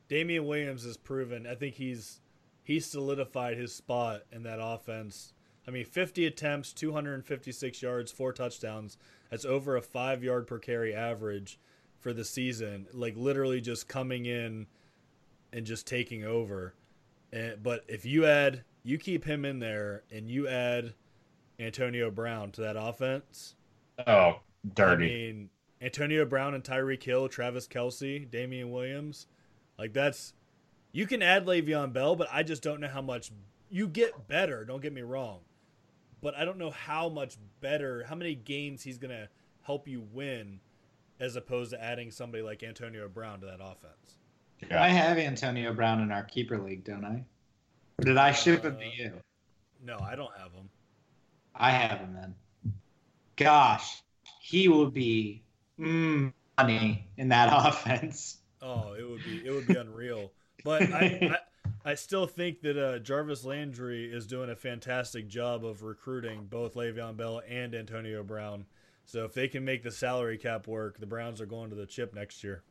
Damien Williams has proven. I think he's he's solidified his spot in that offense I mean, 50 attempts, 256 yards, four touchdowns. That's over a five yard per carry average. for the season, like literally just coming in and just taking over. And, but if you add, you keep him in there, and you add Antonio Brown to that offense. Oh, dirty. I mean, Antonio Brown and Tyreek Hill, Travis Kelce, Damien Williams, like that's you can add Le'Veon Bell, but I just don't know how much you get better. Don't get me wrong, but I don't know how much better, how many games he's gonna help you win, as opposed to adding somebody like Antonio Brown to that offense. Yeah. I have Antonio Brown in our keeper league, don't I? Or did I ship him to uh, you? No, I don't have him. I have him then. Gosh, he will be mm, money in that offense. Oh, it would be it would be unreal. But I, I, I still think that uh, Jarvis Landry is doing a fantastic job of recruiting both Le'Veon Bell and Antonio Brown. So if they can make the salary cap work, the Browns are going to the chip next year.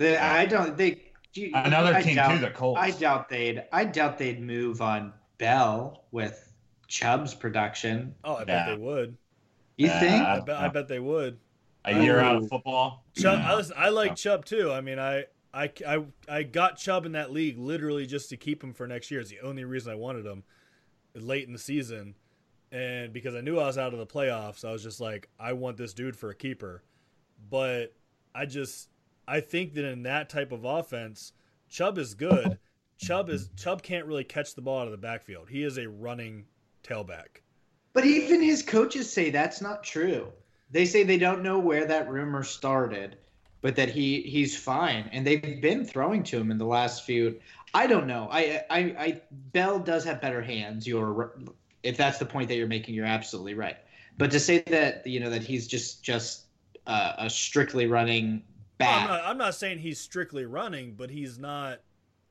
The, I don't think another I team doubt, too. The Colts. I doubt they'd. I doubt they'd move on Bell with Chubb's production. Oh, I bet they would. You yeah, think? I bet, I bet they would. A year out of oh. football. Chubb, I, listen, I like oh. Chubb too. I mean, I, I, I, I got Chubb in that league literally just to keep him for next year. It's the only reason I wanted him late in the season, and because I knew I was out of the playoffs, I was just like, I want this dude for a keeper. But I just, I think that in that type of offense, Chubb is good. Chubb is Chubb can't really catch the ball out of the backfield. He is a running tailback. But even his coaches say that's not true. They say they don't know where that rumor started, but that he he's fine, and they've been throwing to him in the last few. I don't know. I I, I Bell does have better hands. You're if that's the point that you're making, you're absolutely right. But to say that you know that he's just just uh, a strictly running back. I'm, not, I'm not saying he's strictly running, but he's not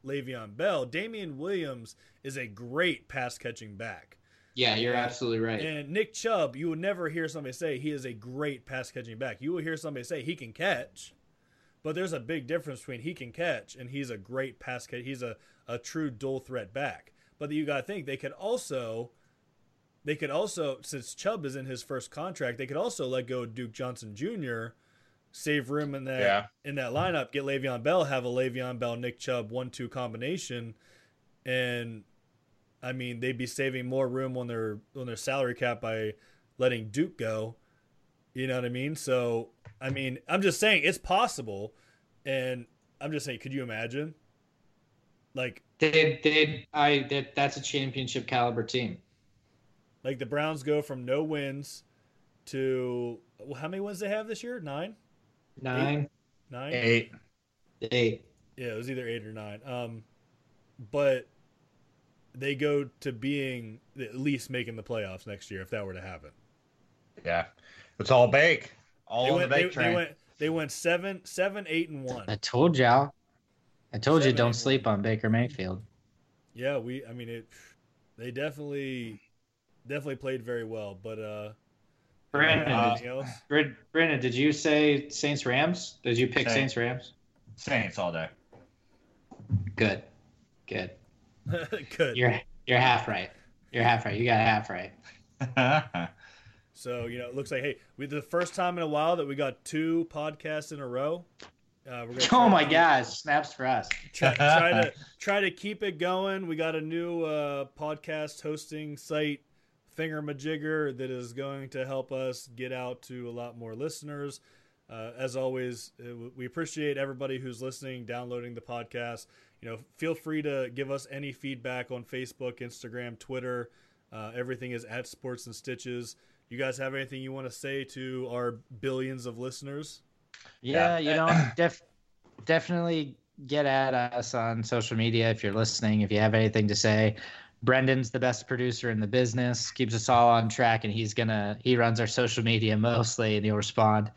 Le'Veon Bell. Damien Williams is a great pass catching back. Yeah, you're absolutely right. And Nick Chubb, you will never hear somebody say he is a great pass catching back. You will hear somebody say he can catch, but there's a big difference between he can catch and he's a great pass catch. He's a, a true dual threat back. But you got to think they could also, they could also since Chubb is in his first contract, they could also let go Duke Johnson Jr. Save room in that yeah. in that lineup. Get Le'Veon Bell. Have a Le'Veon Bell Nick Chubb one two combination, and I mean, they'd be saving more room on their on their salary cap by letting Duke go. You know what I mean? So, I mean, I'm just saying it's possible, and I'm just saying, could you imagine? Like they they I that that's a championship caliber team. Like the Browns go from no wins to well, how many wins they have this year? Nine. Nine. Eight? Nine. Eight. Eight. Yeah, it was either eight or nine. Um, but they go to being at least making the playoffs next year if that were to happen. Yeah, it's all bake, all they on went, the bake they, train. They went, they went seven, seven, eight, and one. I told y'all. I told seven, you don't sleep one. on Baker Mayfield. Yeah, we. I mean, it. They definitely, definitely played very well, but uh. Brandon, uh, did, Brandon, did you say Saints Rams? Did you pick Saints, Saints Rams? Saints all day. Good, good. Good. You're you're half right. You're half right. You got half right. so you know, it looks like hey, we the first time in a while that we got two podcasts in a row. Uh, oh my keep, gosh, snaps for us. Try, try, to try to keep it going. We got a new uh, podcast hosting site, Thingamajigger, that is going to help us get out to a lot more listeners. Uh, as always, uh, we appreciate everybody who's listening, downloading the podcast you know, feel free to give us any feedback on Facebook, Instagram, Twitter. Uh, everything is at Sports and Stitches. You guys have anything you want to say to our billions of listeners? Yeah, you know, def- definitely get at us on social media if you're listening. If you have anything to say, Brendan's the best producer in the business, keeps us all on track, and he's gonna he runs our social media mostly, and he'll respond.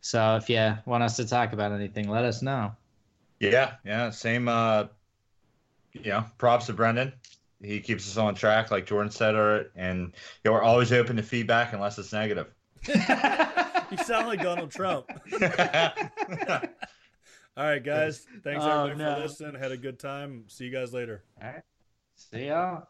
So if you want us to talk about anything, let us know. Yeah, yeah, same. Uh, you know, props to Brendan. He keeps us on track, like Jordan said, or and you know, we're always open to feedback unless it's negative. you sound like Donald Trump. All right, guys. Thanks oh, everybody no. for listening. Had a good time. See you guys later. All right. See y'all.